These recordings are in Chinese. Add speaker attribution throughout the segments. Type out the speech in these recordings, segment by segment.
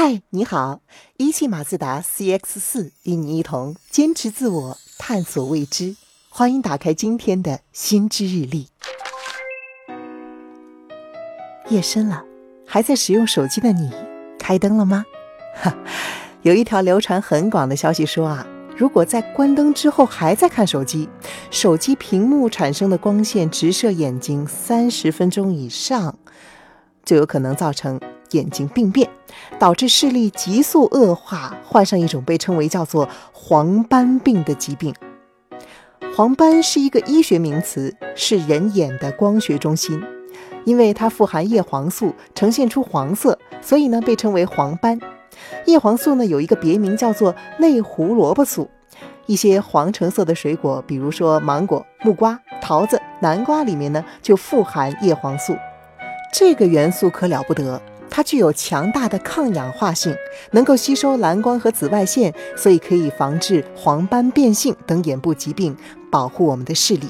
Speaker 1: 嗨，你好，一汽马自达 CX 四与你一同坚持自我，探索未知。欢迎打开今天的新知日历。夜深了，还在使用手机的你，开灯了吗？哈，有一条流传很广的消息说啊，如果在关灯之后还在看手机，手机屏幕产生的光线直射眼睛三十分钟以上，就有可能造成。眼睛病变，导致视力急速恶化，患上一种被称为叫做黄斑病的疾病。黄斑是一个医学名词，是人眼的光学中心。因为它富含叶黄素，呈现出黄色，所以呢被称为黄斑。叶黄素呢有一个别名叫做类胡萝卜素。一些黄橙色的水果，比如说芒果、木瓜、桃子、南瓜里面呢就富含叶黄素。这个元素可了不得。它具有强大的抗氧化性，能够吸收蓝光和紫外线，所以可以防治黄斑变性等眼部疾病，保护我们的视力。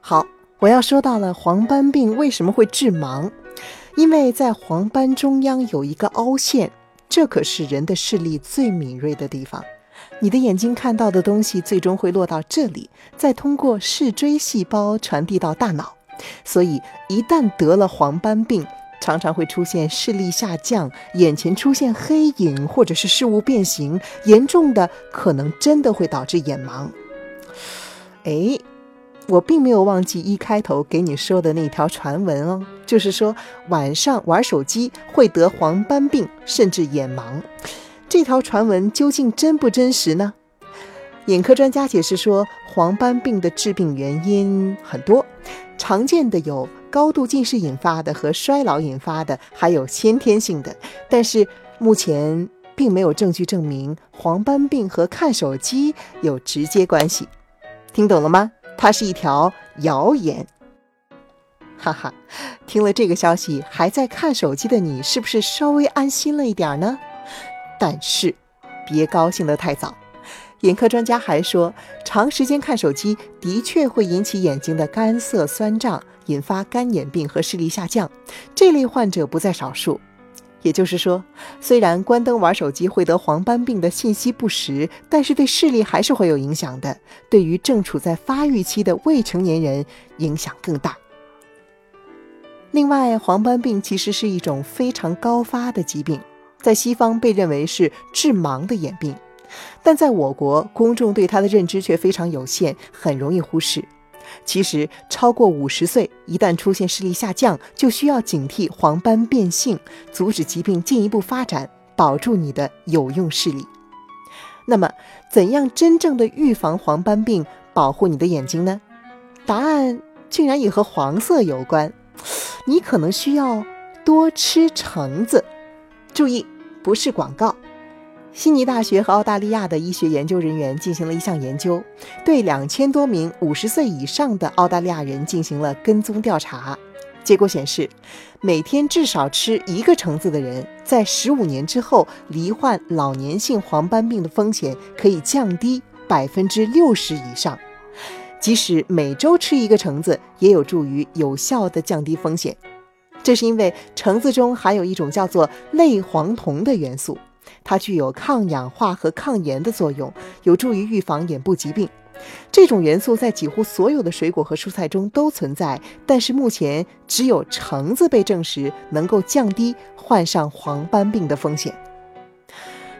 Speaker 1: 好，我要说到了黄斑病为什么会致盲，因为在黄斑中央有一个凹陷，这可是人的视力最敏锐的地方。你的眼睛看到的东西最终会落到这里，再通过视锥细胞传递到大脑，所以一旦得了黄斑病。常常会出现视力下降、眼前出现黑影，或者是视物变形，严重的可能真的会导致眼盲。哎，我并没有忘记一开头给你说的那条传闻哦，就是说晚上玩手机会得黄斑病，甚至眼盲。这条传闻究竟真不真实呢？眼科专家解释说，黄斑病的致病原因很多，常见的有。高度近视引发的和衰老引发的，还有先天性的，但是目前并没有证据证明黄斑病和看手机有直接关系。听懂了吗？它是一条谣言。哈哈，听了这个消息，还在看手机的你，是不是稍微安心了一点呢？但是，别高兴得太早。眼科专家还说，长时间看手机的确会引起眼睛的干涩酸胀，引发干眼病和视力下降。这类患者不在少数。也就是说，虽然关灯玩手机会得黄斑病的信息不实，但是对视力还是会有影响的。对于正处在发育期的未成年人，影响更大。另外，黄斑病其实是一种非常高发的疾病，在西方被认为是致盲的眼病。但在我国，公众对它的认知却非常有限，很容易忽视。其实，超过五十岁，一旦出现视力下降，就需要警惕黄斑变性，阻止疾病进一步发展，保住你的有用视力。那么，怎样真正的预防黄斑病，保护你的眼睛呢？答案竟然也和黄色有关。你可能需要多吃橙子。注意，不是广告。悉尼大学和澳大利亚的医学研究人员进行了一项研究，对两千多名五十岁以上的澳大利亚人进行了跟踪调查。结果显示，每天至少吃一个橙子的人，在十五年之后，罹患老年性黄斑病的风险可以降低百分之六十以上。即使每周吃一个橙子，也有助于有效的降低风险。这是因为橙子中含有一种叫做类黄酮的元素。它具有抗氧化和抗炎的作用，有助于预防眼部疾病。这种元素在几乎所有的水果和蔬菜中都存在，但是目前只有橙子被证实能够降低患上黄斑病的风险。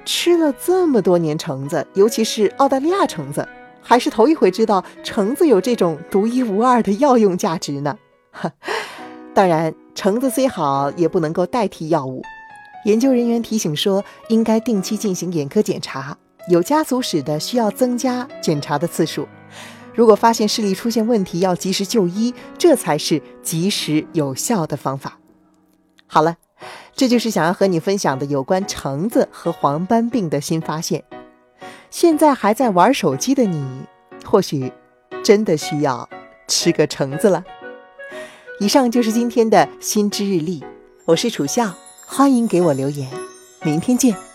Speaker 1: 吃了这么多年橙子，尤其是澳大利亚橙子，还是头一回知道橙子有这种独一无二的药用价值呢。当然，橙子虽好，也不能够代替药物。研究人员提醒说，应该定期进行眼科检查，有家族史的需要增加检查的次数。如果发现视力出现问题，要及时就医，这才是及时有效的方法。好了，这就是想要和你分享的有关橙子和黄斑病的新发现。现在还在玩手机的你，或许真的需要吃个橙子了。以上就是今天的新知日历，我是楚笑。欢迎给我留言，明天见。